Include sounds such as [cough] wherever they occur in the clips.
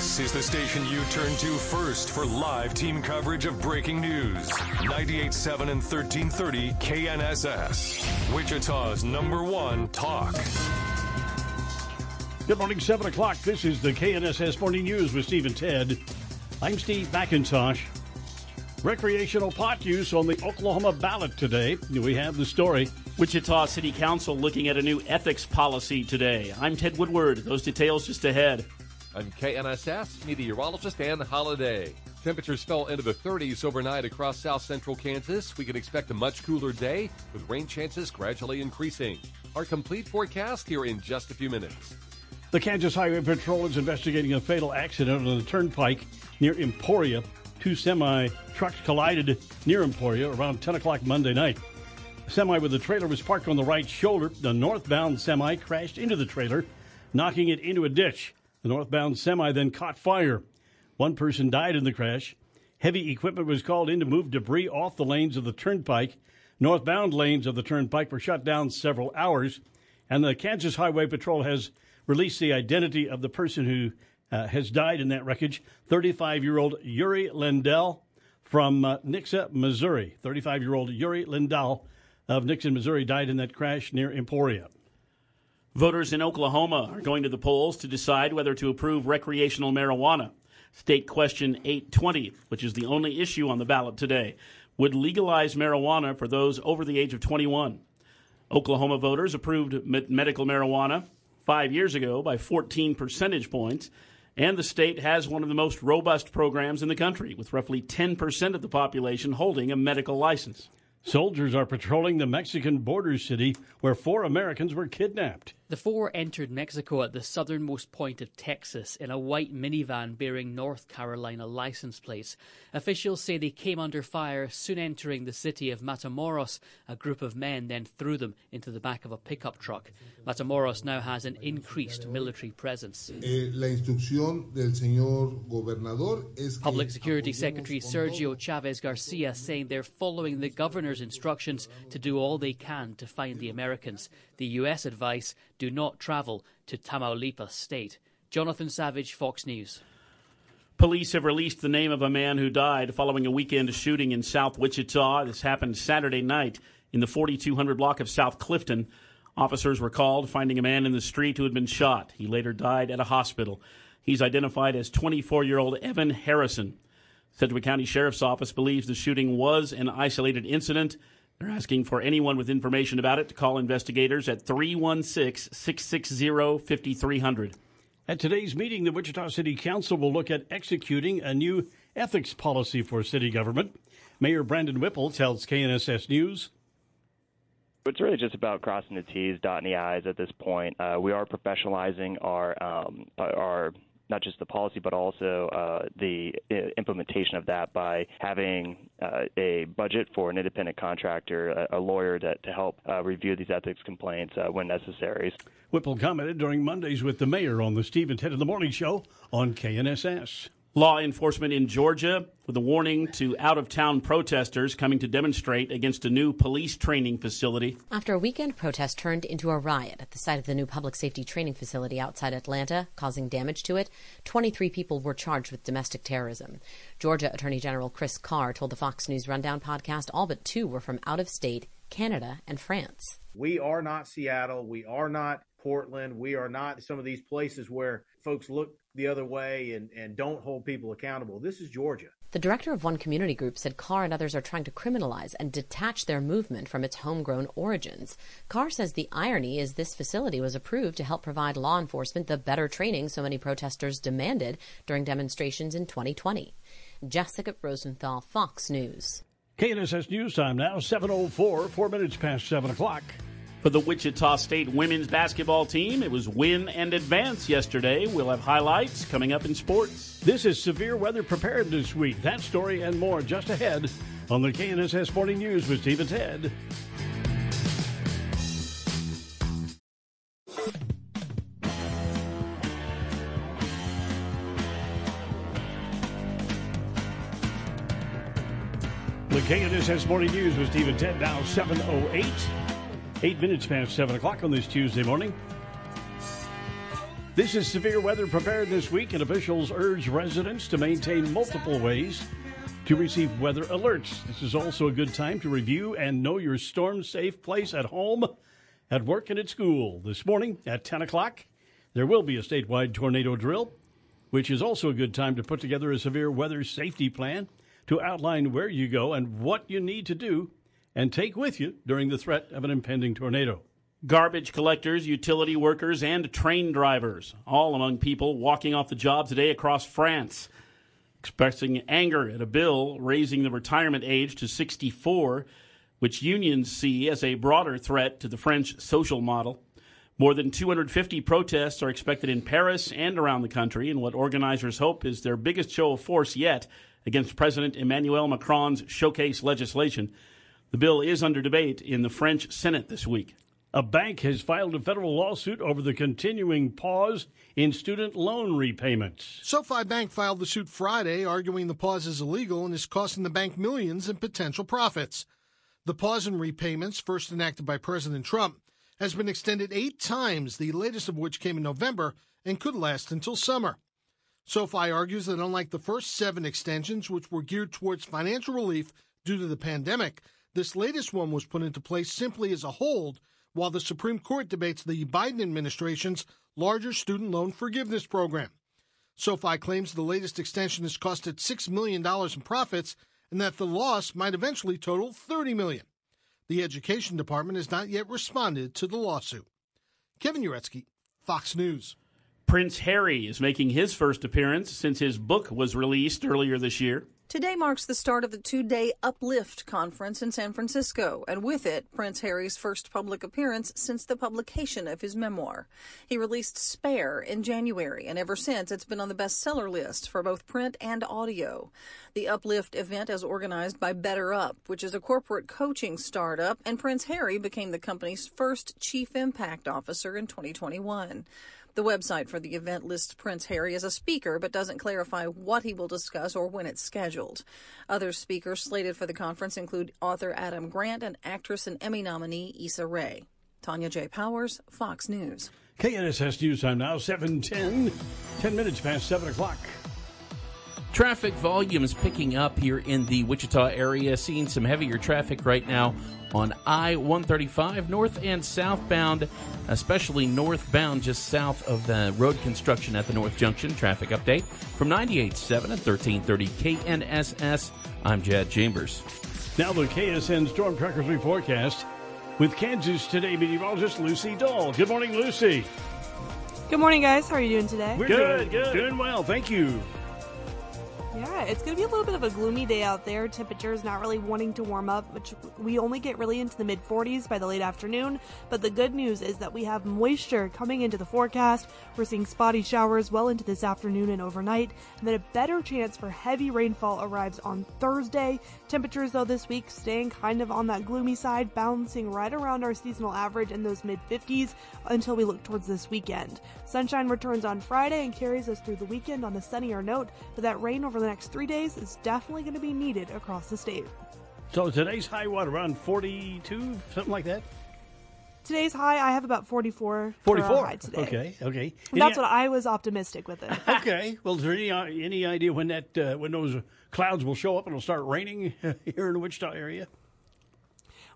This is the station you turn to first for live team coverage of breaking news. 98.7 and 1330 KNSS. Wichita's number one talk. Good morning, 7 o'clock. This is the KNSS Morning News with Steve and Ted. I'm Steve McIntosh. Recreational pot use on the Oklahoma ballot today. We have the story. Wichita City Council looking at a new ethics policy today. I'm Ted Woodward. Those details just ahead. I'm KNSS meteorologist Dan Holiday. Temperatures fell into the 30s overnight across south central Kansas. We can expect a much cooler day with rain chances gradually increasing. Our complete forecast here in just a few minutes. The Kansas Highway Patrol is investigating a fatal accident on the turnpike near Emporia. Two semi trucks collided near Emporia around 10 o'clock Monday night. A semi with a trailer was parked on the right shoulder. The northbound semi crashed into the trailer, knocking it into a ditch. The northbound semi then caught fire. One person died in the crash. Heavy equipment was called in to move debris off the lanes of the turnpike. Northbound lanes of the turnpike were shut down several hours, and the Kansas Highway Patrol has released the identity of the person who uh, has died in that wreckage 35 year old Yuri Lindell from uh, Nixa, Missouri. 35 year old Yuri Lindell of Nixa, Missouri died in that crash near Emporia. Voters in Oklahoma are going to the polls to decide whether to approve recreational marijuana. State Question 820, which is the only issue on the ballot today, would legalize marijuana for those over the age of 21. Oklahoma voters approved medical marijuana five years ago by 14 percentage points, and the state has one of the most robust programs in the country, with roughly 10% of the population holding a medical license. Soldiers are patrolling the Mexican border city where four Americans were kidnapped. The four entered Mexico at the southernmost point of Texas in a white minivan bearing North Carolina license plates. Officials say they came under fire soon entering the city of Matamoros. A group of men then threw them into the back of a pickup truck. Matamoros now has an increased military presence. Eh, Public Security Secretary Sergio Chavez Garcia saying they're following the instructions to do all they can to find the Americans. The U.S. advice do not travel to Tamaulipas State. Jonathan Savage, Fox News. Police have released the name of a man who died following a weekend shooting in South Wichita. This happened Saturday night in the 4200 block of South Clifton. Officers were called, finding a man in the street who had been shot. He later died at a hospital. He's identified as 24 year old Evan Harrison. Sedgwick County Sheriff's Office believes the shooting was an isolated incident they're asking for anyone with information about it to call investigators at 316 660 5300. At today's meeting, the Wichita City Council will look at executing a new ethics policy for city government. Mayor Brandon Whipple tells KNSS News. It's really just about crossing the T's, dotting the I's at this point. Uh, we are professionalizing our um, our not just the policy, but also uh, the uh, implementation of that by having uh, a budget for an independent contractor, a, a lawyer to, to help uh, review these ethics complaints uh, when necessary. Whipple commented during Mondays with the mayor on the Steve and Ted the Morning Show on KNSS. Law enforcement in Georgia with a warning to out of town protesters coming to demonstrate against a new police training facility. After a weekend protest turned into a riot at the site of the new public safety training facility outside Atlanta, causing damage to it, 23 people were charged with domestic terrorism. Georgia Attorney General Chris Carr told the Fox News Rundown podcast all but two were from out of state, Canada, and France. We are not Seattle. We are not Portland. We are not some of these places where folks look the other way and, and don't hold people accountable. This is Georgia. The director of one community group said Carr and others are trying to criminalize and detach their movement from its homegrown origins. Carr says the irony is this facility was approved to help provide law enforcement the better training so many protesters demanded during demonstrations in 2020. Jessica Rosenthal, Fox News. KNSS News Time now, 7.04, four minutes past 7 o'clock. For the Wichita State women's basketball team, it was win and advance yesterday. We'll have highlights coming up in sports. This is Severe Weather Preparedness Week. That story and more just ahead on the KNSS Sporting News with Steve and Ted. The KNSS Morning News with Steve and Ted now 708. Eight minutes past 7 o'clock on this Tuesday morning. This is Severe Weather Preparedness Week, and officials urge residents to maintain multiple ways to receive weather alerts. This is also a good time to review and know your storm safe place at home, at work, and at school. This morning at 10 o'clock, there will be a statewide tornado drill, which is also a good time to put together a severe weather safety plan to outline where you go and what you need to do and take with you during the threat of an impending tornado. Garbage collectors, utility workers, and train drivers, all among people walking off the job today across France, expressing anger at a bill raising the retirement age to 64, which unions see as a broader threat to the French social model. More than 250 protests are expected in Paris and around the country in what organizers hope is their biggest show of force yet against President Emmanuel Macron's showcase legislation. The bill is under debate in the French Senate this week. A bank has filed a federal lawsuit over the continuing pause in student loan repayments. SoFi Bank filed the suit Friday, arguing the pause is illegal and is costing the bank millions in potential profits. The pause in repayments, first enacted by President Trump, has been extended eight times, the latest of which came in November and could last until summer. SoFi argues that unlike the first seven extensions, which were geared towards financial relief due to the pandemic, this latest one was put into place simply as a hold while the Supreme Court debates the Biden administration's larger student loan forgiveness program. SoFi claims the latest extension has cost it $6 million in profits and that the loss might eventually total 30 million. The Education Department has not yet responded to the lawsuit. Kevin Uretsky, Fox News. Prince Harry is making his first appearance since his book was released earlier this year. Today marks the start of the two day Uplift conference in San Francisco, and with it, Prince Harry's first public appearance since the publication of his memoir. He released Spare in January, and ever since it's been on the bestseller list for both print and audio. The Uplift event is organized by BetterUp, which is a corporate coaching startup, and Prince Harry became the company's first chief impact officer in 2021. The website for the event lists Prince Harry as a speaker, but doesn't clarify what he will discuss or when it's scheduled. Other speakers slated for the conference include author Adam Grant and actress and Emmy nominee Issa Rae. Tonya J. Powers, Fox News. KNSS News Time now, 710, 10 minutes past 7 o'clock. Traffic volumes picking up here in the Wichita area, seeing some heavier traffic right now on I 135 north and southbound, especially northbound just south of the road construction at the North Junction. Traffic update from 98.7 and 1330 KNSS. I'm Jad Chambers. Now the KSN Storm Trackers reforecast with Kansas Today meteorologist Lucy Dahl. Good morning, Lucy. Good morning, guys. How are you doing today? We're good, good. Doing well, thank you. Yeah, it's going to be a little bit of a gloomy day out there. Temperatures not really wanting to warm up, which we only get really into the mid 40s by the late afternoon. But the good news is that we have moisture coming into the forecast. We're seeing spotty showers well into this afternoon and overnight, and then a better chance for heavy rainfall arrives on Thursday. Temperatures, though, this week staying kind of on that gloomy side, bouncing right around our seasonal average in those mid 50s until we look towards this weekend. Sunshine returns on Friday and carries us through the weekend on a sunnier note, but that rain over the next three days is definitely going to be needed across the state. So today's high, what, around 42, something like that? Today's high, I have about 44. 44. today. Okay, okay. That's what I was optimistic with it. [laughs] okay. Well, is there any, uh, any idea when that uh, when those clouds will show up and it'll start raining [laughs] here in the Wichita area?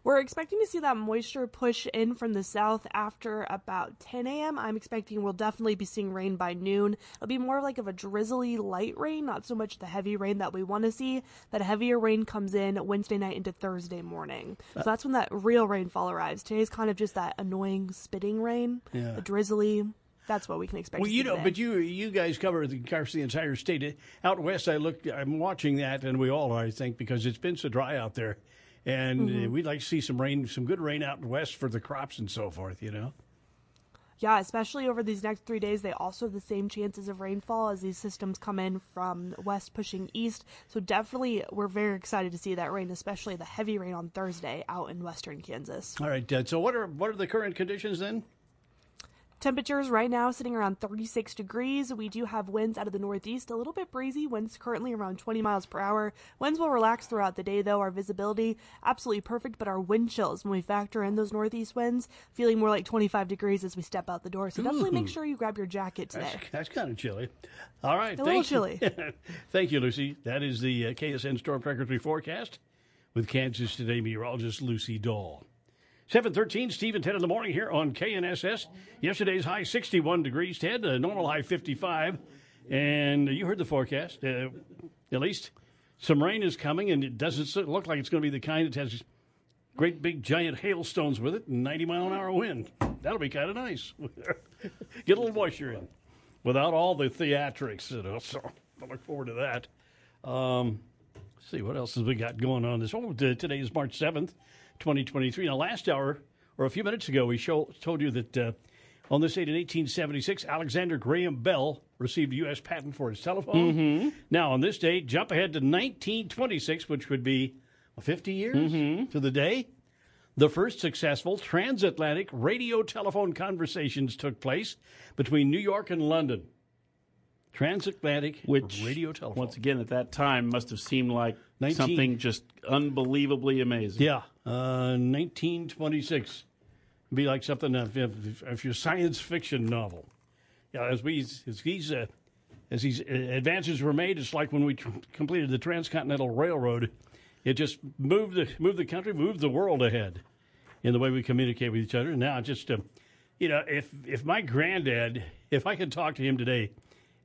We're expecting to see that moisture push in from the south after about 10 a.m. I'm expecting we'll definitely be seeing rain by noon. It'll be more like of a drizzly light rain, not so much the heavy rain that we want to see. That heavier rain comes in Wednesday night into Thursday morning. So that's when that real rainfall arrives. Today's kind of just that annoying spitting rain, Yeah. a drizzly. That's what we can expect. Well, you know, today. but you you guys cover the the entire state. Out west, I look, I'm watching that, and we all are, I think, because it's been so dry out there, and uh, Mhm. we'd like to see some rain, some good rain out west for the crops and so forth. You know. Yeah, especially over these next three days, they also have the same chances of rainfall as these systems come in from west pushing east. So definitely, we're very excited to see that rain, especially the heavy rain on Thursday out in western Kansas. All right, Ted. So what are what are the current conditions then? Temperatures right now sitting around 36 degrees. We do have winds out of the northeast, a little bit breezy. Winds currently around 20 miles per hour. Winds will relax throughout the day, though. Our visibility absolutely perfect, but our wind chills when we factor in those northeast winds, feeling more like 25 degrees as we step out the door. So definitely make sure you grab your jacket today. That's, that's kind of chilly. All right. A little chilly. [laughs] thank you, Lucy. That is the uh, KSN Storm Frequency forecast with Kansas Today meteorologist Lucy Dahl. 713, Steve and Ted in the morning here on KNSS. Yesterday's high 61 degrees, Ted, a normal high 55. And you heard the forecast. Uh, at least some rain is coming, and it doesn't look like it's going to be the kind that has great big giant hailstones with it and 90 mile an hour wind. That'll be kind of nice. [laughs] Get a little moisture in without all the theatrics. You know, so I look forward to that. Um, see what else has we got going on this. Oh, is March 7th, 2023. Now, last hour, or a few minutes ago, we show, told you that uh, on this date in 1876, Alexander Graham Bell received a U.S. patent for his telephone. Mm-hmm. Now, on this date, jump ahead to 1926, which would be 50 years Mm-hmm. to the day. The first successful transatlantic radio telephone conversations took place between New York and London. Transatlantic Which, radio telephone. once again, at that time must have seemed like 19 something just unbelievably amazing. Yeah, uh, 1926. Be like something if, of, of your science fiction novel. Yeah, as we as these uh, as these advances were made, it's like when we tr- completed the transcontinental railroad. It just moved the moved the country, moved the world ahead in the way we communicate with each other. And now, just uh, you know, if if my granddad, if I could talk to him today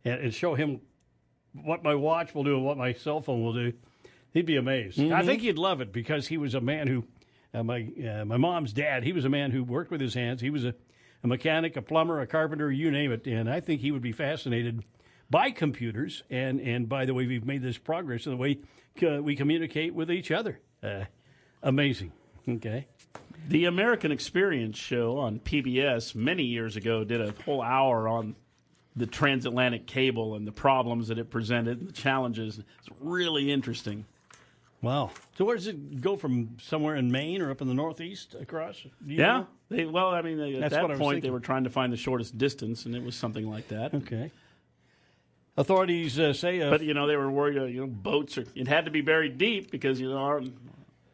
and, and show him what my watch will do and what my cell phone will do, he'd be amazed. I think he'd love it because he was a man who, uh, my uh, my mom's dad, he was a man who worked with his hands. He was a, a mechanic, a plumber, a carpenter, you name it. And I think he would be fascinated by computers and, and by the way we've made this progress and the way uh, we communicate with each other. Uh, amazing. Okay. The American Experience show on PBS many years ago did a whole hour on the transatlantic cable and the problems that it presented and the challenges. It's really interesting. Wow. So where does it go from somewhere in Maine or up in the Northeast across? Yeah. They, well, I mean, they, at That's that what I was point, they thinking. were trying to find the shortest distance, and it was something like that. Okay. Authorities uh, say. Uh, But you know, they were worried. Uh, you know, boats are. It had to be buried deep because you know, our,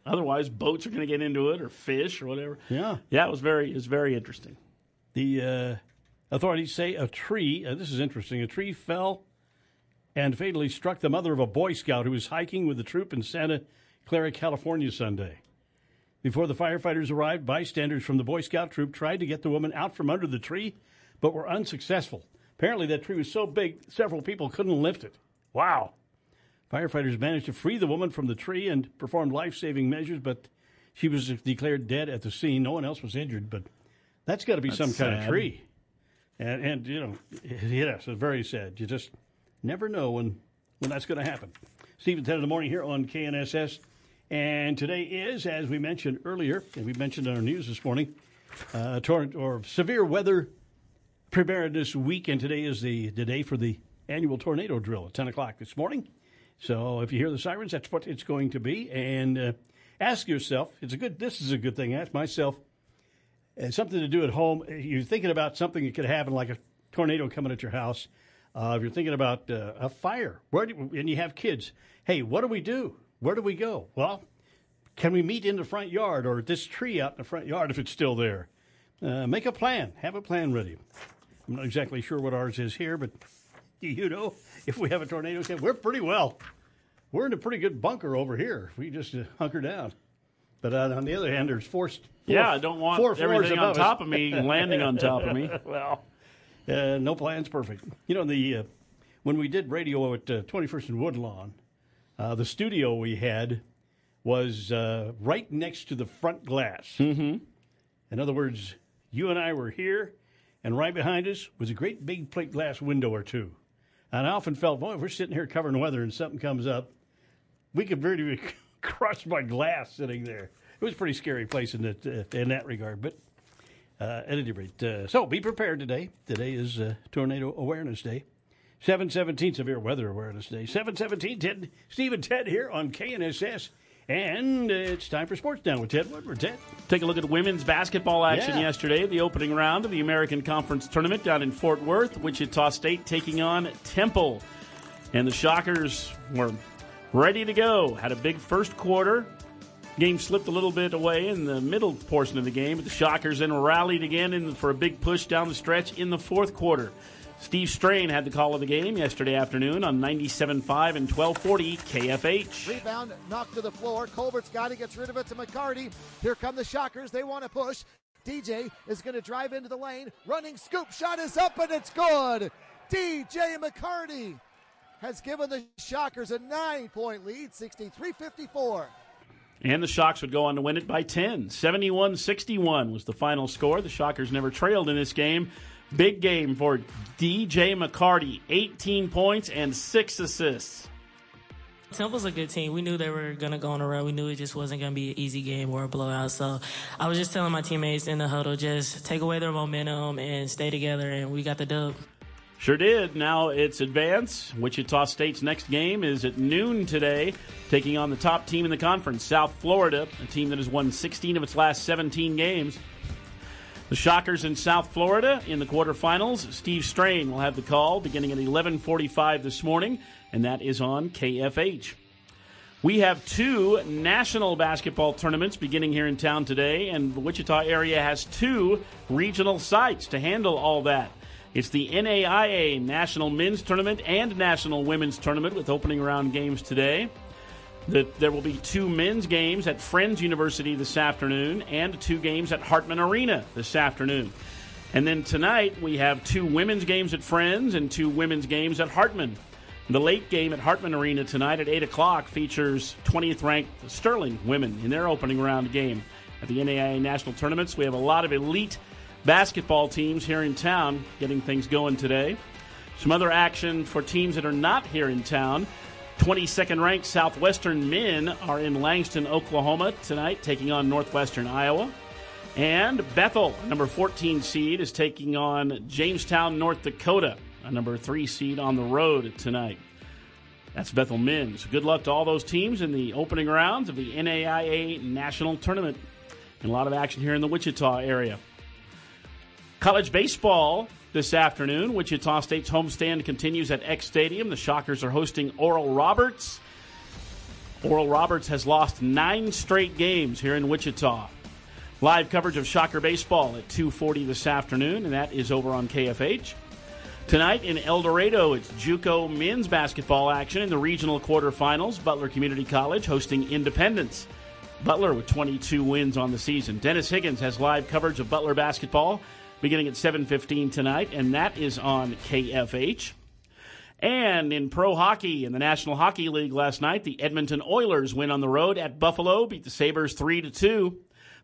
otherwise boats are going to get into it or fish or whatever. Yeah. Yeah, it was very. It was very interesting. The uh, authorities say a tree, uh, this is interesting, a tree fell and fatally struck the mother of a Boy Scout who was hiking with the troop in Santa Clara, California Sunday. Before the firefighters arrived, bystanders from the Boy Scout troop tried to get the woman out from under the tree, but were unsuccessful. Apparently, that tree was so big, several people couldn't lift it. Wow. Firefighters managed to free the woman from the tree and performed life saving measures, but she was declared dead at the scene. No one else was injured, but that's got to be That's some kind of tree. And, and you know, yes, it's very sad. You just never know when, when that's going to happen. Steve and Ted in the morning here on KNSS. And today is, as we mentioned earlier, and we mentioned in our news this morning, uh, tor- or severe weather preparedness week. And today is the, the day for the annual tornado drill at 10 o'clock this morning. So if you hear the sirens, that's what it's going to be. And uh, ask yourself, it's a good, this is a good thing. Ask myself, uh, something to do at home. You're thinking about something that could happen, like a tornado coming at your house. Uh, if you're thinking about uh, a fire, where do, and you have kids, hey, what do we do? Where do we go? Well, can we meet in the front yard or this tree out in the front yard if it's still there? Uh, make a plan. Have a plan ready. I'm not exactly sure what ours is here, but [laughs] you know, if we have a tornado, we're pretty well. We're in a pretty good bunker over here. We just uh, hunker down. But uh, on the other hand, there's four. Yeah, I don't want four everything on us. top of me [laughs] landing on top of me. well, uh, no plan's perfect. You know, the uh, when we did radio at uh, 21st and Woodlawn, uh, the studio we had was uh, right next to the front glass. Mm-hmm. In other words, you and I were here, and right behind us was a great big plate glass window or two. And I often felt, boy, if we're sitting here covering weather and something comes up, we could very be [laughs] crushed by glass sitting there. It was a pretty scary place in that uh, in that regard, but uh, at any rate, uh, so be prepared today. Today is uh, Tornado Awareness Day. 717 Severe Weather Awareness Day. 717 Ted, Steve and Ted here on KNSS. And it's time for Sports Down with Ted Woodward. Ted? Take a look at women's basketball action Yeah. yesterday, the opening round of the American Conference Tournament down in Fort Worth. Wichita State taking on Temple. And the Shockers were ready to go. Had a big first quarter. Game slipped a little bit away in the middle portion of the game, but the Shockers then rallied again in, for a big push down the stretch in the fourth quarter. Steve Strain had the call of the game yesterday afternoon on 97.5 and 1240 KFH. Rebound knocked to the floor. Colbert's got it, gets rid of it to McCarty. Here come the Shockers. They want to push. DJ is going to drive into the lane. Running scoop shot is up and it's good. DJ McCarty has given the Shockers a nine point lead, 63 54. And the Shocks would go on to win it by 10. 71 61 was the final score. The Shockers never trailed in this game. Big game for DJ McCarty 18 points and six assists. Temple's a good team. We knew they were going to go on a run. We knew it just wasn't going to be an easy game or a blowout. So I was just telling my teammates in the huddle, just take away their momentum and stay together, and we got the dub. Sure did. Now it's advance. Wichita State's next game is at noon today, taking on the top team in the conference, South Florida, a team that has won 16 of its last 17 games. The Shockers in South Florida in the quarterfinals. Steve Strain will have the call beginning at 11:45 this morning, and that is on KFH. We have two national basketball tournaments beginning here in town today, and the Wichita area has two regional sites to handle all that. It's the NAIA National Men's Tournament and National Women's Tournament with opening round games today. The, there will be two men's games at Friends University this afternoon and two games at Hartman Arena this afternoon. And then tonight we have two women's games at Friends and two women's games at Hartman. The late game at Hartman Arena tonight at 8 o'clock features 20th ranked Sterling women in their opening round game at the NAIA National Tournaments. We have a lot of elite basketball teams here in town getting things going today. Some other action for teams that are not here in town. 22nd ranked Southwestern men are in Langston, Oklahoma tonight, taking on Northwestern Iowa. And Bethel, number 14 seed, is taking on Jamestown, North Dakota, a number 3 seed on the road tonight. That's Bethel men. So good luck to all those teams in the opening rounds of the NAIA National Tournament. And a lot of action here in the Wichita area. College baseball this afternoon. Wichita State's homestand continues at Eck Stadium. The Shockers are hosting Oral Roberts. Oral Roberts has lost nine straight games here in Wichita. Live coverage of Shocker baseball at 2:40 this afternoon, and that is over on KFH. Tonight in El Dorado, it's JUCO men's basketball action in the regional quarterfinals. Butler Community College hosting Independence. Butler with 22 wins on the season. Dennis Higgins has live coverage of Butler basketball beginning at 7:15 tonight, and that is on KFH. And in pro hockey in the National Hockey League last night, the Edmonton Oilers win on the road at Buffalo, beat the Sabres 3 to 2.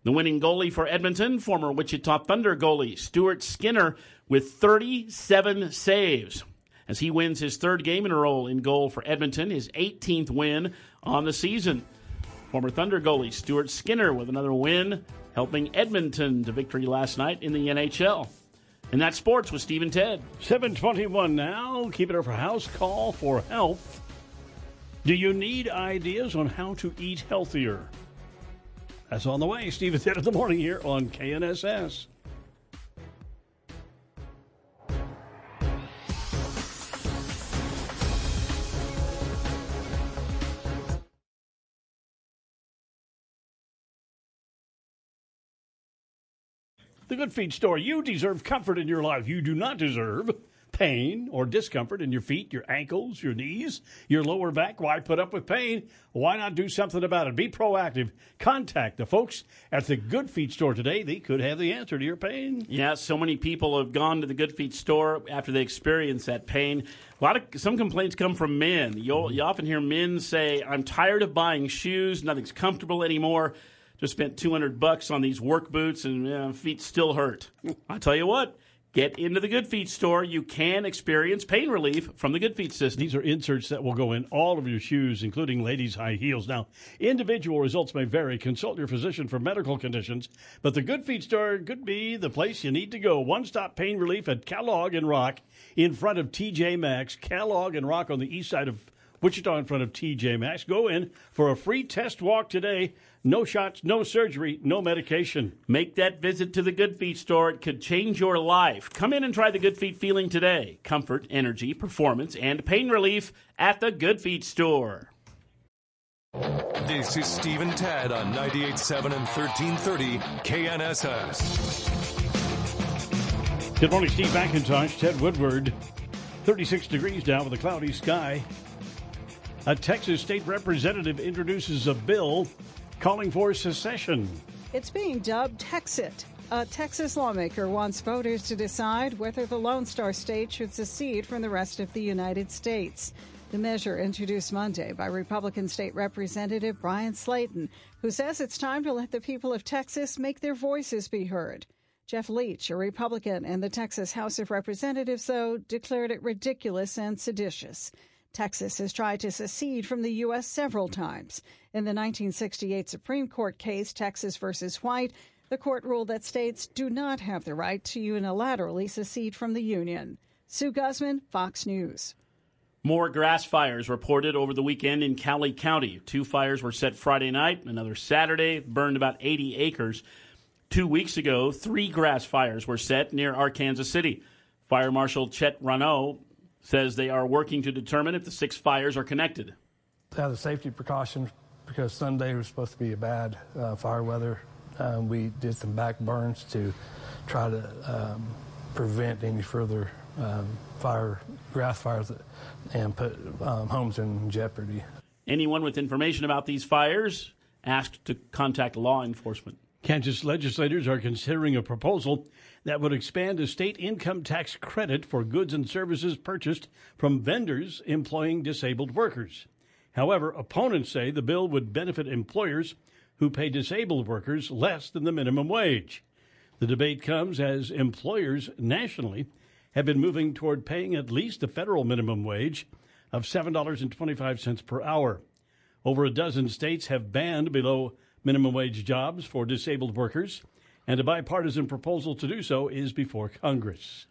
The winning goalie for Edmonton, former Wichita Thunder goalie Stuart Skinner with 37 saves. As he wins his third game in a row in goal for Edmonton, his 18th win on the season. Former Thunder goalie Stuart Skinner with another win, helping Edmonton to victory last night in the NHL. And that's sports with Steve and Ted. 721 now. Keep it up for house call for health. Do you need ideas on how to eat healthier? That's on the way. Steve and Ted in the morning here on KNSS. The Good Feet Store. You deserve comfort in your life. You do not deserve pain or discomfort in your feet, your ankles, your knees, your lower back. Why put up with pain? Why not do something about it? Be proactive. Contact the folks at the Good Feet Store today. They could have the answer to your pain. Yeah, so many people have gone to the Good Feet store after they experience that pain. A lot of some complaints come from men. You'll, you often hear men say, "I'm tired of buying shoes. Nothing's comfortable anymore. Just spent 200 bucks on these work boots, and uh, feet still hurt." [laughs] I tell you what. Get into the Good Feet store. You can experience pain relief from the Good Feet system. These are inserts that will go in all of your shoes, including ladies' high heels. Now, individual results may vary. Consult your physician for medical conditions, but the Good Feet store could be the place you need to go. One stop pain relief at Kellogg and Rock in front of TJ Maxx. Kellogg and Rock on the east side of Wichita in front of TJ Maxx. Go in for a free test walk today. No shots, no surgery, no medication. Make that visit to the Good Feet store. It could change your life. Come in and try the Good Feet feeling today. Comfort, energy, performance, and pain relief at the Good Feet store. This is Steve and Ted on 98.7 and 1330 KNSS. Good morning, Steve McIntosh, Ted Woodward. 36 degrees down with a cloudy sky. A Texas state representative introduces a bill calling for secession. It's being dubbed Texit. A Texas lawmaker wants voters to decide whether the Lone Star State should secede from the rest of the United States. The measure introduced Monday by Republican State Representative Bryan Slaton, who says it's time to let the people of Texas make their voices be heard. Jeff Leach, a Republican in the Texas House of Representatives, though, declared it ridiculous and seditious. Texas has tried to secede from the U.S. several times. In the 1968 Supreme Court case, Texas versus White, the court ruled that states do not have the right to unilaterally secede from the Union. Sue Guzman, Fox News. More grass fires reported over the weekend in Cowley County. Two fires were set Friday night, another Saturday, burned about 80 acres. Two weeks ago, three grass fires were set near Arkansas City. Fire Marshal Chet Rano says they are working to determine if the six fires are connected. As a safety precaution, because Sunday was supposed to be a bad uh, fire weather, um, we did some back burns to try to um, prevent any further um, fire, grass fires, and put um, homes in jeopardy. Anyone with information about these fires asked to contact law enforcement. Kansas legislators are considering a proposal that would expand a state income tax credit for goods and services purchased from vendors employing disabled workers. However, opponents say the bill would benefit employers who pay disabled workers less than the minimum wage. The debate comes as employers nationally have been moving toward paying at least the federal minimum wage of $7.25 per hour. Over a dozen states have banned below minimum wage jobs for disabled workers, and a bipartisan proposal to do so is before Congress.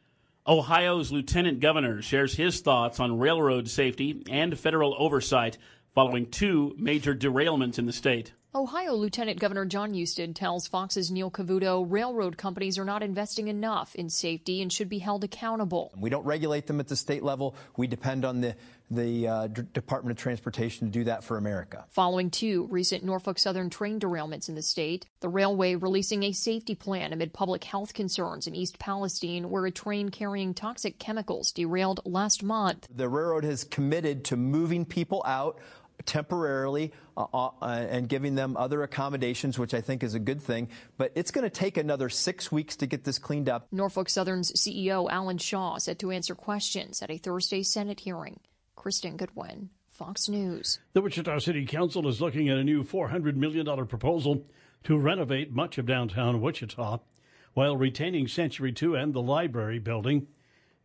Ohio's lieutenant governor shares his thoughts on railroad safety and federal oversight following two major derailments in the state. Ohio Lieutenant Governor Jon Husted tells Fox's Neil Cavuto railroad companies are not investing enough in safety and should be held accountable. We don't regulate them at the state level. We depend on the the uh, D- Department of Transportation to do that for America. Following two recent Norfolk Southern train derailments in the state, the railway releasing a safety plan amid public health concerns in East Palestine, where a train carrying toxic chemicals derailed last month. The railroad has committed to moving people out temporarily uh, uh, and giving them other accommodations, which I think is a good thing. But it's going to take another six weeks to get this cleaned up. Norfolk Southern's CEO Alan Shaw said to answer questions at a Thursday Senate hearing. Kristen Goodwin, Fox News. The Wichita City Council is looking at a new $400 million proposal to renovate much of downtown Wichita while retaining Century 2 and the library building.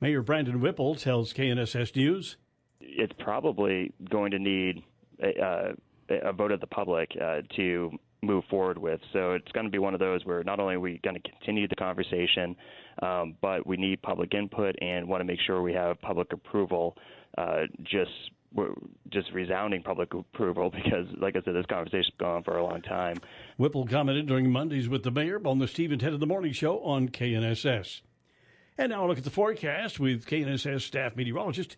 Mayor Brandon Whipple tells KNSS News. It's probably going to need a, uh, a vote of the public uh, to move forward with. So it's going to be one of those where not only are we going to continue the conversation, um, but we need public input and want to make sure we have public approval. Uh, just just resounding public approval [laughs] because, like I said, this conversation's gone on for a long time. Whipple commented during Mondays with the mayor on the Steve and Ted of the Morning Show on KNSS. And now a look at the forecast with KNSS staff meteorologist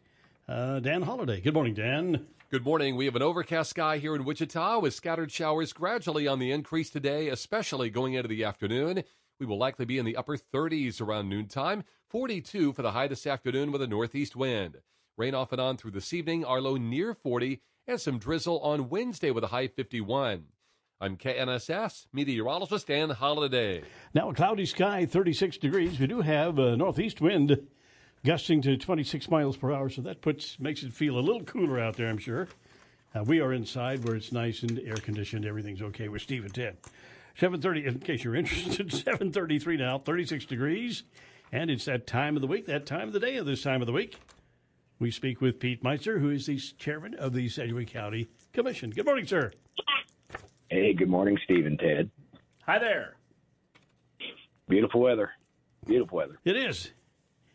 uh, Dan Holiday. Good morning, Dan. Good morning. We have an overcast sky here in Wichita with scattered showers gradually on the increase today, especially going into the afternoon. We will likely be in the upper 30s around noontime, 42 for the high this afternoon with a northeast wind. Rain off and on through this evening, our low near 40, and some drizzle on Wednesday with a high 51. I'm KNSS meteorologist Dan Holiday. Now a cloudy sky, 36 degrees. We do have a northeast wind gusting to 26 miles per hour, so that puts makes it feel a little cooler out there, I'm sure. Uh, we are inside where it's nice and air conditioned. Everything's okay with Steve and Ted. 7:30, in case you're [laughs] interested, 7:33 now, 36 degrees, and it's that time of the week, that time of the day of this time of the week. We speak with Pete Meitzner, who is the chairman of the Sedgwick County Commission. Good morning, sir. Hey, good morning, Steve and Ted. Hi there. Beautiful weather. Beautiful weather. It is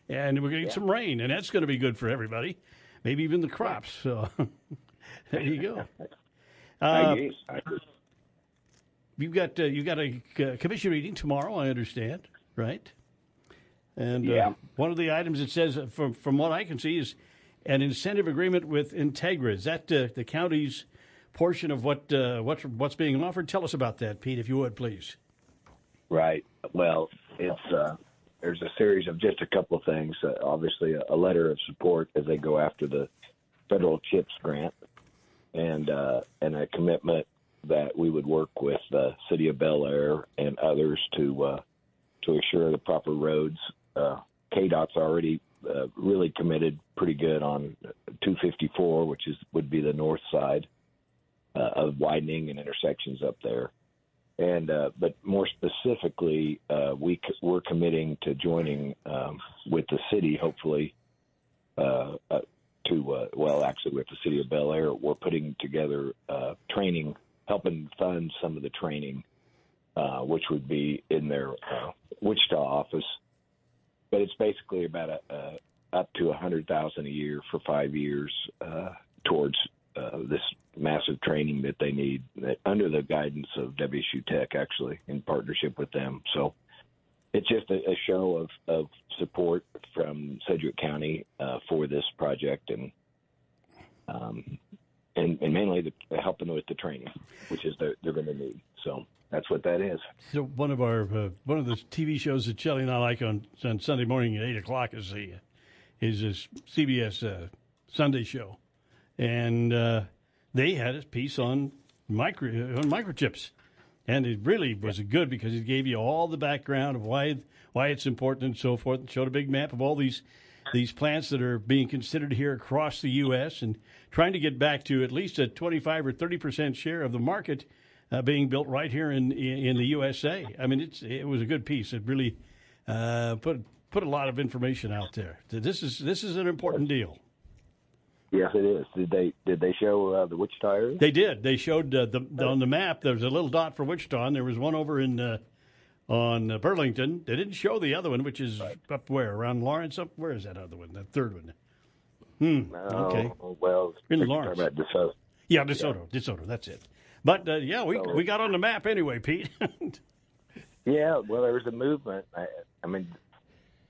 and we're going getting yeah. some rain, and that's going to be good for everybody. maybe even the crops. So [laughs] there you go. [laughs] Uh, agree. you've got uh, you got a uh, commission meeting tomorrow. I understand, right? And uh, one of the items it says, uh, from from what I can see, is an incentive agreement with Integra. Is that uh, the county's portion of what uh, what's what's being offered? Tell us about that, Pete, if you would, please. Right. Well, it's uh, there's a series of just a couple of things. Uh, obviously, a, a letter of support as they go after the federal CHIPS grant, and uh, and a commitment that we would work with the city of Bel Aire and others to uh, to assure the proper roads. Uh, KDOT's already uh, really committed pretty good on 254, which is would be the north side uh, of widening and intersections up there. And uh, but more specifically, uh, we c- we're committing to joining um, with the city, hopefully, uh, uh, to uh, well, actually, with the city of Bel Aire, we're putting together uh, training, helping fund some of the training, uh, which would be in their Wichita office. But it's basically about a, a up to a hundred thousand a year for five years uh, towards uh, this massive training that they need that under the guidance of WSU Tech, actually, in partnership with them. So it's just a, a show of, of support from Sedgwick County uh, for this project and um, and, and mainly the, helping with the training, which is the, they're going to need. So that's what that is. So one of our uh, one of the TV shows that Shelley and I like on, on Sunday morning at eight o'clock is the is this CBS uh, Sunday show, and uh, they had a piece on micro on microchips, and it really was good because it gave you all the background of why why it's important and so forth, and showed a big map of all these these plants that are being considered here across the U.S. and trying to get back to at least a 25 or 30 percent share of the market uh, being built right here in, in in the USA. I mean, it's it was a good piece. It really uh, put put a lot of information out there. This is this is an important deal. Yes, it is. Did they did they show uh, the Wichita area? They did. They showed uh, the, the on the map. There was a little dot for Wichita, and there was one over in uh, on uh, Burlington. They didn't show the other one, which is up where around Lawrence. Up where is that other one? That third one. Hmm. okay. Oh, well, In Lawrence. about DeSoto. Yeah, DeSoto. DeSoto. That's it. But uh, yeah, we we got on the map anyway, Pete. [laughs] Yeah, well, there was a movement. I, I mean,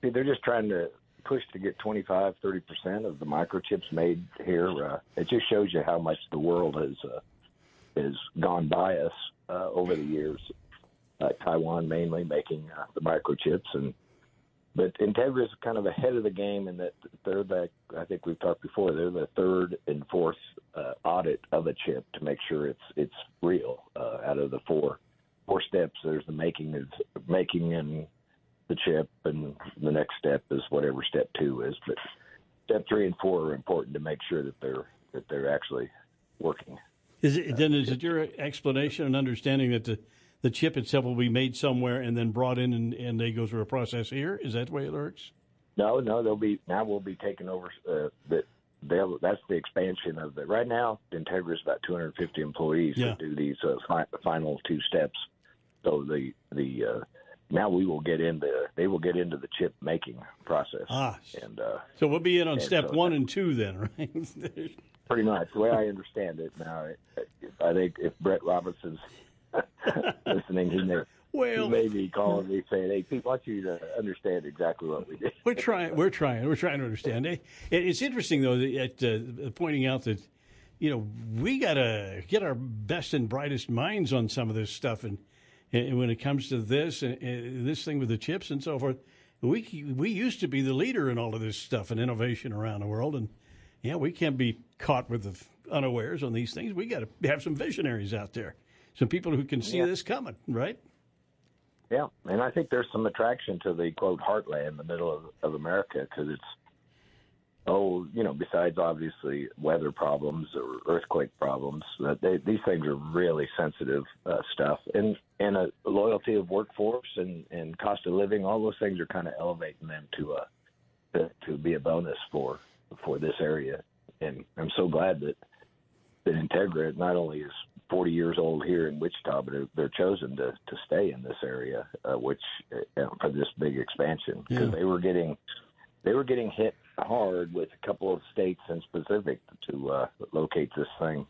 see, they're just trying to push to get 25, 30 percent of the microchips made here. Uh, it just shows you how much the world has uh, has gone by us uh, over the years. Uh, Taiwan mainly making uh, the microchips, and but Integra is kind of ahead of the game in that they're the I think we've talked before. They're the third and fourth uh, audit of a chip to make sure it's it's real. Uh, out of the four four steps, there's the making is making and the chip, and the next step is whatever step two is. But step three and four are important to make sure that they're that they're actually working. Is it then? Is it your explanation and understanding that the the chip itself will be made somewhere and then brought in, and, and they go through a process here? Is that the way it works? No, no, they'll be now. We'll be taking over. Uh, that they'll. That's the expansion of the. Right now, Integra is about 250 employees Yeah. that do these uh, fi- final two steps. So the the uh, now we will get into. They will get into the chip making process. Ah. and uh, So we'll be in on step so- one and two then, [laughs] right? pretty much the way I understand it now. I think if Brett Robinson's [laughs] listening, he may. Well- he may be calling me saying, "Hey, Pete, want you to understand exactly what we did." [laughs] We're trying. We're trying. We're trying to understand. It, it's interesting though that uh, pointing out that you know we got to get our best and brightest minds on some of this stuff, and, and when it comes to this and, and this thing with the chips and so forth, we we used to be the leader in all of this stuff and innovation around the world, and yeah, we can't be caught with the unawares on these things. We got to have some visionaries out there, some people who can see Yeah. this coming, right? Yeah, and I think there's some attraction to the quote heartland, in the middle of, of America, because it's oh, you know, besides obviously weather problems or earthquake problems, that they, these things are really sensitive uh, stuff, and and a loyalty of workforce and and cost of living, all those things are kind of elevating them to a to, to be a bonus for for this area, and I'm so glad that that Integra not only is 40 years old here in Wichita, but they're, they're chosen to, to stay in this area, uh, which uh, for this big expansion. Because Yeah. they were getting they were getting hit hard with a couple of states in specific to uh, locate this thing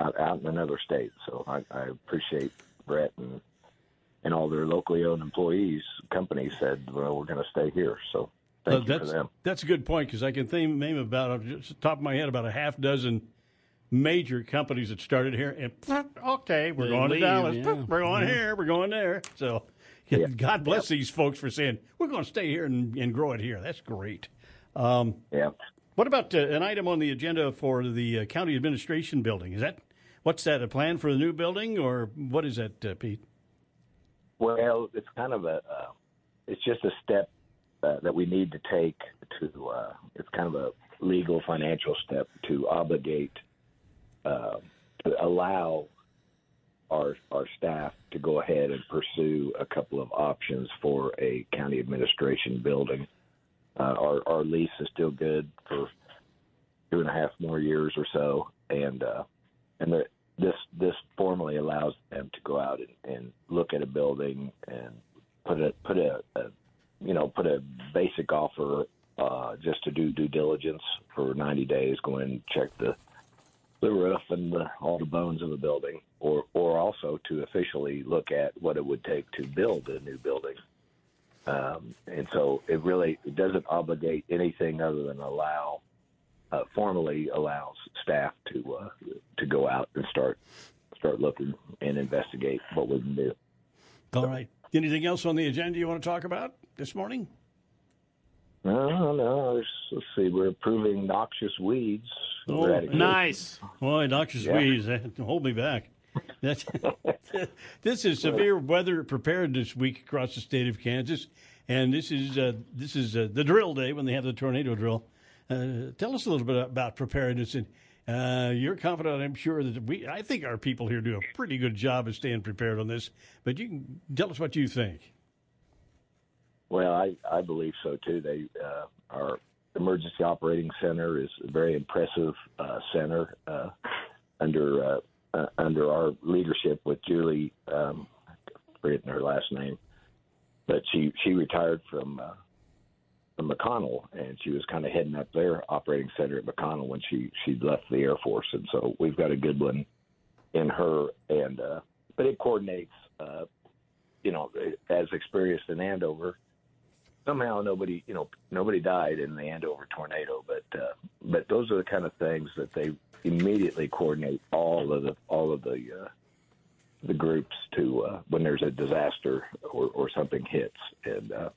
out out in another state. So I, I appreciate Brett and and all their locally owned employees. Companies said, "Well, we're going to stay here." So thank Uh, you that's, for them. That's a good point because I can think, name about, just the top of my head, about a half dozen major companies that started here. And [laughs] okay, we're They going leave, to Dallas. yeah. [laughs] We're going Yeah. here. We're going there. So [laughs] God bless these folks for saying, we're going to stay here and, and grow it here. That's great. Um, yeah. What about uh, an item on the agenda for the uh, county administration building? Is that what's that? A plan for the new building, or what is that, uh, Pete? Well, it's kind of a, uh, it's just a step uh, that we need to take to, uh, it's kind of a legal financial step to obligate, uh, to allow our, our staff to go ahead and pursue a couple of options for a county administration building. Uh, our, our lease is still good for two and a half more years or so, and uh, and the, this this formally allows them to go out and, and look at a building and put a put a, a you know put a basic offer uh, just to do due diligence for 90 days, go in and check the the roof and the, all the bones of a building, or or also to officially look at what it would take to build a new building. Um, and so it really it doesn't obligate anything other than allow uh, formally allows staff to uh, to go out and start start looking and investigate what we can do. All right. Anything else on the agenda you want to talk about this morning? No, no. Let's, let's see. We're approving noxious weeds. Oh, eradication. Boy, noxious Yeah. weeds. Hold me back. [laughs] This is severe weather preparedness week across the state of Kansas, and this is uh, this is uh, the drill day when they have the tornado drill. Uh, tell us a little bit about preparedness, and uh, you're confident. I'm sure that we. I think our people here do a pretty good job of staying prepared on this. But you can tell us what you think. Well, I, I believe so too. They uh, our emergency operating center is a very impressive uh, center under uh, under our leadership with Julie. Um, forgetting her last name, but she she retired from uh, from McConnell, and she was kind of heading up their operating center at McConnell when she she left the Air Force, and so we've got a good one in her, and uh, but it coordinates. Uh, you know, as experienced in Andover, somehow nobody, you know, nobody died in the Andover tornado, but uh, but those are the kind of things that they immediately coordinate all of the all of the uh, the groups to uh, when there's a disaster or, or something hits, and uh,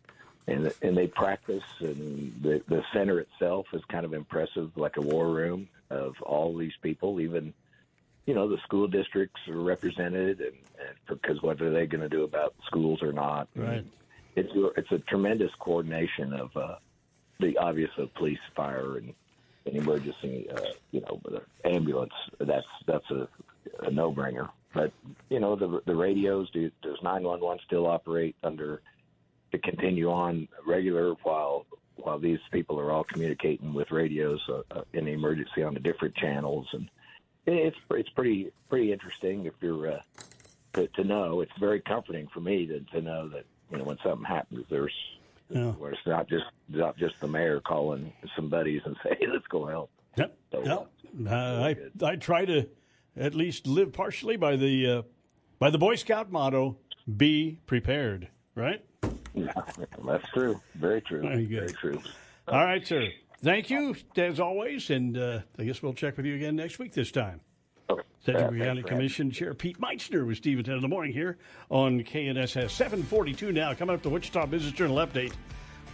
and and they practice, and the the center itself is kind of impressive, like a war room of all these people, even you know the school districts are represented, and, and because what are they going to do about schools or not? Right. It's it's a tremendous coordination of uh, the obvious of police, fire, and, and emergency. Uh, you know, ambulance. That's that's a, a no brainer. But you know, the the radios. Do, does nine one one still operate under to continue on regular while while these people are all communicating with radios uh, uh, in the emergency on the different channels and it's it's pretty pretty interesting if you're uh, to, to know. It's very comforting for me to, to know that you know when something happens, there's Yeah. where it's not just not just the mayor calling some buddies and [laughs] say, "Hey, let's go help." Yep. Yep. Uh, I I try to at least live partially by the uh, by the Boy Scout motto: "Be prepared." Right. Yeah, [laughs] That's true. Very true. Very good. Very true. All right, sir. Thank you as always, and uh, I guess we'll check with you again next week. This time. Central Uh, thanks County for Commission Chair Pete Meitzner with Steve at 10 in the morning here on KNSS 742 now. Coming up, the Wichita Business Journal update.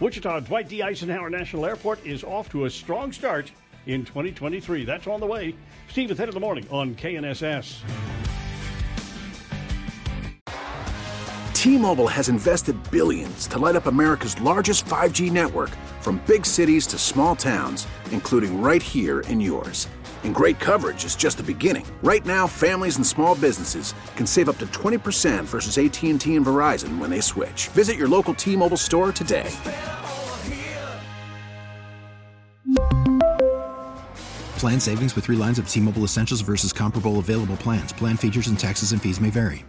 Wichita Dwight D. Eisenhower National Airport is off to a strong start in 2023. That's on the way. Steve at 10 in the morning on KNSS. T-Mobile has invested billions to light up America's largest 5G network from big cities to small towns, including right here in yours. And great coverage is just the beginning. Right now, families and small businesses can save up to 20% versus AT&T and Verizon when they switch. Visit your local T-Mobile store today. Plan savings with three lines of T Mobile Essentials versus comparable available plans. Plan features and taxes and fees may vary.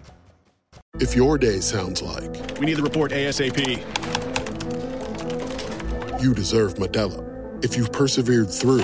If your day sounds like We need the report ASAP. you deserve Modelo, if you've persevered through,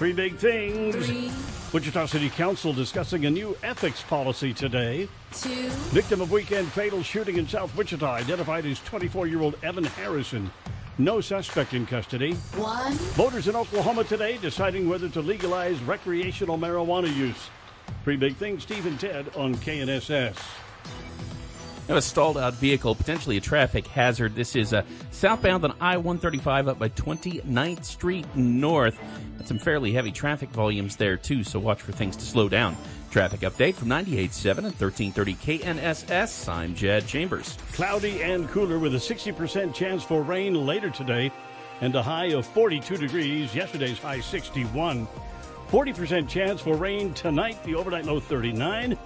Three big things. Three. Wichita City Council discussing a new ethics policy today. Two. Victim of weekend fatal shooting in South Wichita identified as 24 year old Evan Harrison. No suspect in custody. One. Voters in Oklahoma today deciding whether to legalize recreational marijuana use. Three big things, Steve and Ted on KNSS. Now, a stalled out vehicle, potentially a traffic hazard. This is uh, southbound on I 135 up by 29th Street North. Got some fairly heavy traffic volumes there, too, so watch for things to slow down. Traffic update from 98.7 and 1330 KNSS. I'm Jed Chambers. Cloudy and cooler with a 60% chance for rain later today and a high of 42 degrees. Yesterday's high 61. 40% chance for rain tonight, the overnight low 39.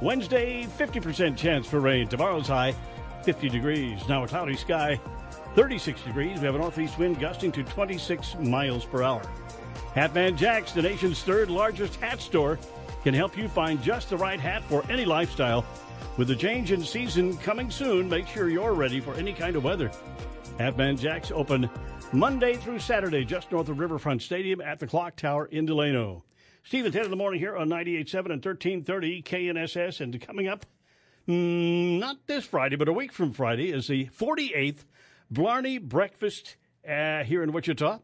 Wednesday, 50% chance for rain. Tomorrow's high 50 degrees. Now a cloudy sky, 36 degrees. We have a northeast wind gusting to 26 miles per hour. Hatman Jacks, the nation's third largest hat store, can help you find just the right hat for any lifestyle. With the change in season coming soon, make sure you're ready for any kind of weather. Hatman Jacks open Monday through Saturday just north of Riverfront Stadium at the Clock Tower in Delano. Steve 10 in the morning here on 98.7 and 1330 KNSS. And coming up, mm, not this Friday, but a week from Friday, is the 48th Blarney Breakfast uh, here in Wichita.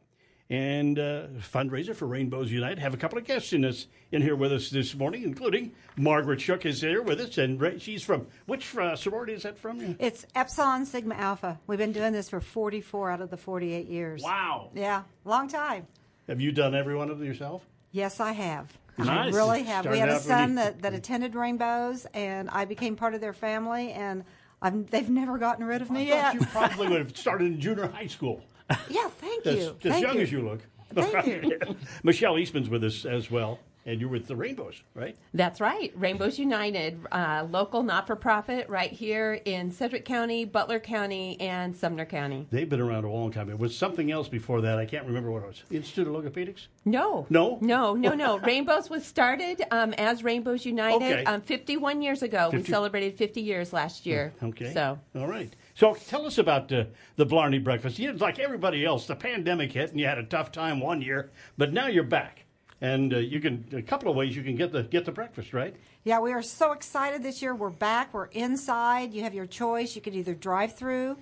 And uh, fundraiser for Rainbows Unite. Have a couple of guests in us in here with us this morning, including Margaret Shook is here with us, and Ra- she's from which uh, sorority is that from? It's Epsilon Sigma Alpha. We've been doing this for 44 out of the 48 years. Wow. Yeah, long time. Have you done every one of them yourself? Yes, I have. Nice. I really have. we had a son really- that, that attended Rainbows, and I became part of their family, and I've, they've never gotten rid of me I yet. you [laughs] probably would have started in junior high school. yeah, thank As, you. as Thank young you. as you look. Thank you. [laughs] Michelle Eastman's with us as well, and you're with the Rainbows, right? That's right. Rainbows United, uh, local not for profit right here in Sedgwick County, Butler County, and Sumner County. They've been around a long time. It was something else before that. I can't remember what it was. Institute of Logopedics? No. No? No, no, no. [laughs] Rainbows was started um, as Rainbows United Okay. um, 51 years ago. We celebrated 50 years last year. Okay. So. All right. So tell us about uh, the Blarney Breakfast. You like everybody else, the pandemic hit and you had a tough time one year, but now you're back. And uh, you can, a couple of ways you can get the, get the breakfast, right? Yeah, we are so excited this year. We're back. We're inside. You have your choice. You can either drive through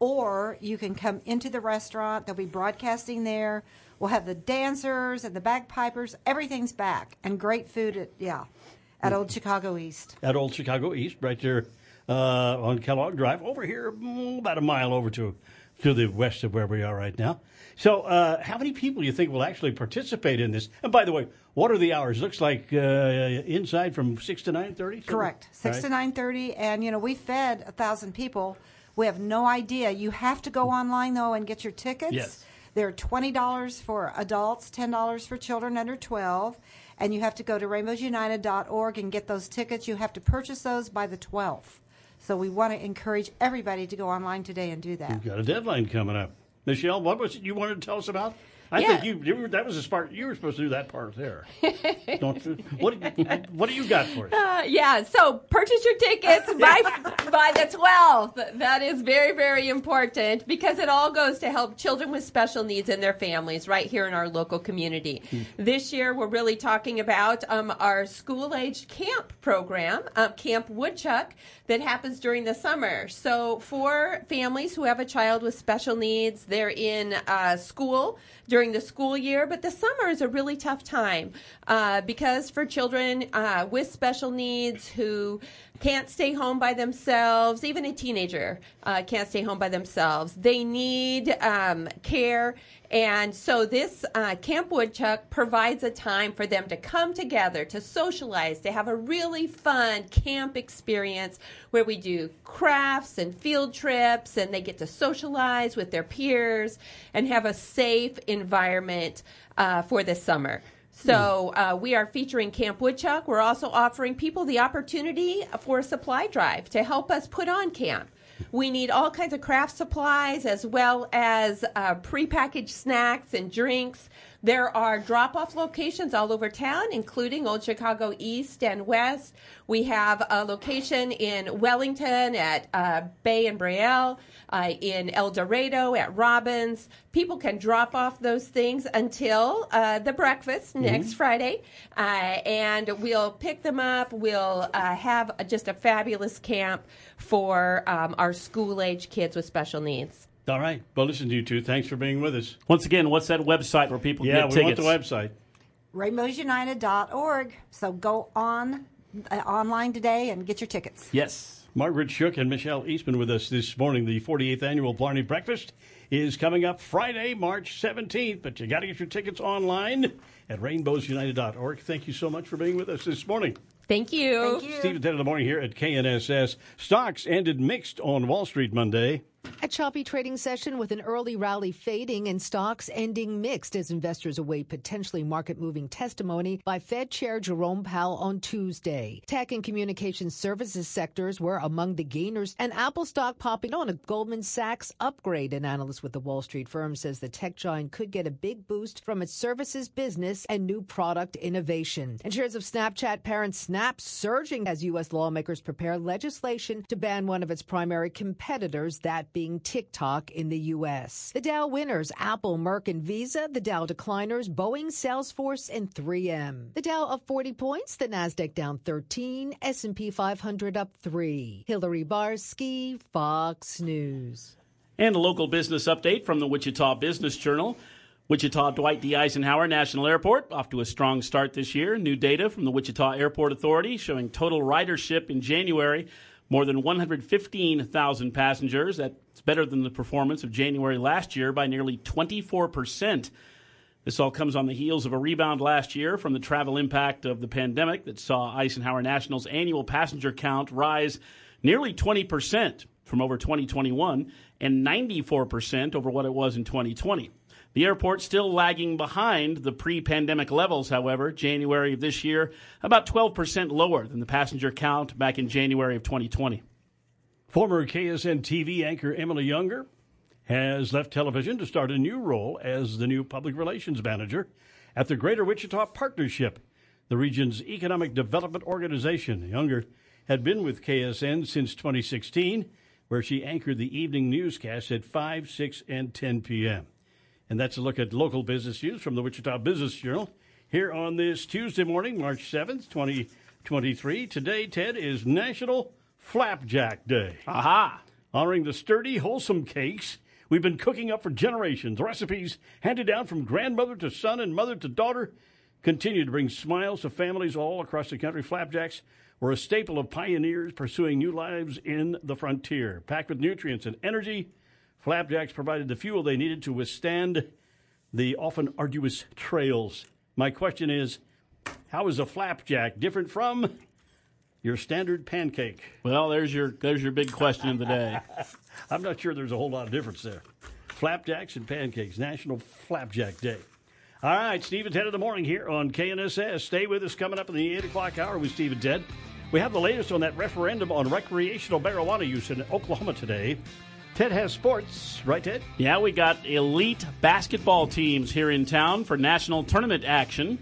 or you can come into the restaurant. They'll be broadcasting there. We'll have the dancers and the bagpipers. Everything's back. And great food at, yeah, at Old Chicago East. At Old Chicago East, right there uh, on Kellogg Drive, over here, about a mile over to to the west of where we are right now. So, uh, how many people do you think will actually participate in this? And by the way, what are the hours? Looks like uh, inside from six to nine thirty. Correct. Six to nine thirty, and you know we fed a thousand people. We have no idea. You have to go online though and get your tickets. Yes. They're twenty dollars for adults, ten dollars for children under twelve, and you have to go to rainbowsunited.org and get those tickets. You have to purchase those by the twelfth. So we want to encourage everybody to go online today and do that. We've got a deadline coming up. Michelle, what was it you wanted to tell us about? I Yeah. think you, you were, that was a smart. You were supposed to do that part there. [laughs] Don't you? What, what do you got for us? Uh, yeah, so purchase your tickets by [laughs] by the 12th. That is very very important because it all goes to help children with special needs and their families right here in our local community. This year we're really talking about um, our school-aged camp program, uh, Camp Woodchuck, that happens during the summer. So for families who have a child with special needs, they're in uh, school during the school year, but the summer is a really tough time uh, because for children uh, with special needs who can't stay home by themselves, even a teenager uh, can't stay home by themselves, they need um, care. And so this uh, Camp Woodchuck provides a time for them to come together, to socialize, to have a really fun camp experience where we do crafts and field trips and they get to socialize with their peers and have a safe environment uh, for the summer. So uh, we are featuring Camp Woodchuck. We're also offering people the opportunity for a supply drive to help us put on camp. We need all kinds of craft supplies as well as uh, prepackaged snacks and drinks. There are drop off locations all over town, including Old Chicago East and West. We have a location in Wellington at uh, Bay and Braille, uh, in El Dorado at Robbins. People can drop off those things until uh, the breakfast next Friday, uh, and we'll pick them up. We'll uh, have a, just a fabulous camp for um, our school age kids with special needs. All right. Well, listen, to you two. Thanks for being with us. Once again, what's that website where people Yeah, get we tickets? want the website. RainbowsUnited.org. So go on uh, online today and get your tickets. Yes. Margaret Shook and Michelle Eastman with us this morning. The 48th annual Blarney Breakfast is coming up Friday, March 17th, but you got to get your tickets online at rainbowsunited.org. Thank you so much for being with us this morning. Thank you. Thank you. Steve, 10 in the morning here at KNSS. Stocks ended mixed on Wall Street Monday. A choppy trading session with an early rally fading and stocks ending mixed as investors await potentially market moving testimony by Fed Chair Jerome Powell on Tuesday. Tech and communication services sectors were among the gainers, and Apple stock popping on a Goldman Sachs upgrade. An analyst with the Wall Street firm says the tech giant could get a big boost from its services business and new product innovation. And shares of Snapchat parent Snap surging as U.S. lawmakers prepare legislation to ban one of its primary competitors, that being TikTok in the U.S. The Dow winners, Apple, Merck, and Visa. The Dow decliners, Boeing, Salesforce, and 3M. The Dow up 40 points, the Nasdaq down 13, S&P 500 up 3. Hillary Barsky, Fox News. And a local business update from the Wichita Business Journal. Wichita Dwight D. Eisenhower National Airport off to a strong start this year. New data from the Wichita Airport Authority showing total ridership in January more than 115,000 passengers. That's better than the performance of January last year by nearly 24%. This all comes on the heels of a rebound last year from the travel impact of the pandemic that saw Eisenhower National's annual passenger count rise nearly 20% from over 2021 and 94% over what it was in 2020. The airport still lagging behind the pre pandemic levels, however. January of this year, about 12% lower than the passenger count back in January of 2020. Former KSN TV anchor Emily Younger has left television to start a new role as the new public relations manager at the Greater Wichita Partnership, the region's economic development organization. Younger had been with KSN since 2016, where she anchored the evening newscast at 5, 6, and 10 p.m. And that's a look at local business news from the Wichita Business Journal here on this Tuesday morning, March 7th, 2023. Today, Ted, is National Flapjack Day. Aha! Honoring the sturdy, wholesome cakes we've been cooking up for generations. Recipes handed down from grandmother to son and mother to daughter continue to bring smiles to families all across the country. Flapjacks were a staple of pioneers pursuing new lives in the frontier. Packed with nutrients and energy, Flapjacks provided the fuel they needed to withstand the often arduous trails. My question is how is a flapjack different from your standard pancake? Well, there's your there's your big question of the day. [laughs] I'm not sure there's a whole lot of difference there. Flapjacks and pancakes, National Flapjack Day. All right, Steve and Ted in the morning here on KNSS. Stay with us coming up in the 8 o'clock hour with Steve and Ted. We have the latest on that referendum on recreational marijuana use in Oklahoma today. Ted has sports, right, Ted? Yeah, we got elite basketball teams here in town for national tournament action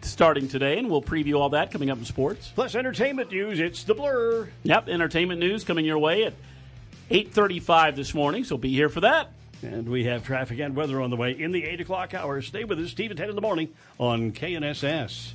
starting today, and we'll preview all that coming up in sports. Plus entertainment news. It's the blur. Yep, entertainment news coming your way at 8.35 this morning, so be here for that. And we have traffic and weather on the way in the 8 o'clock hour. Stay with us, Steve and 10 in the morning on KNSS.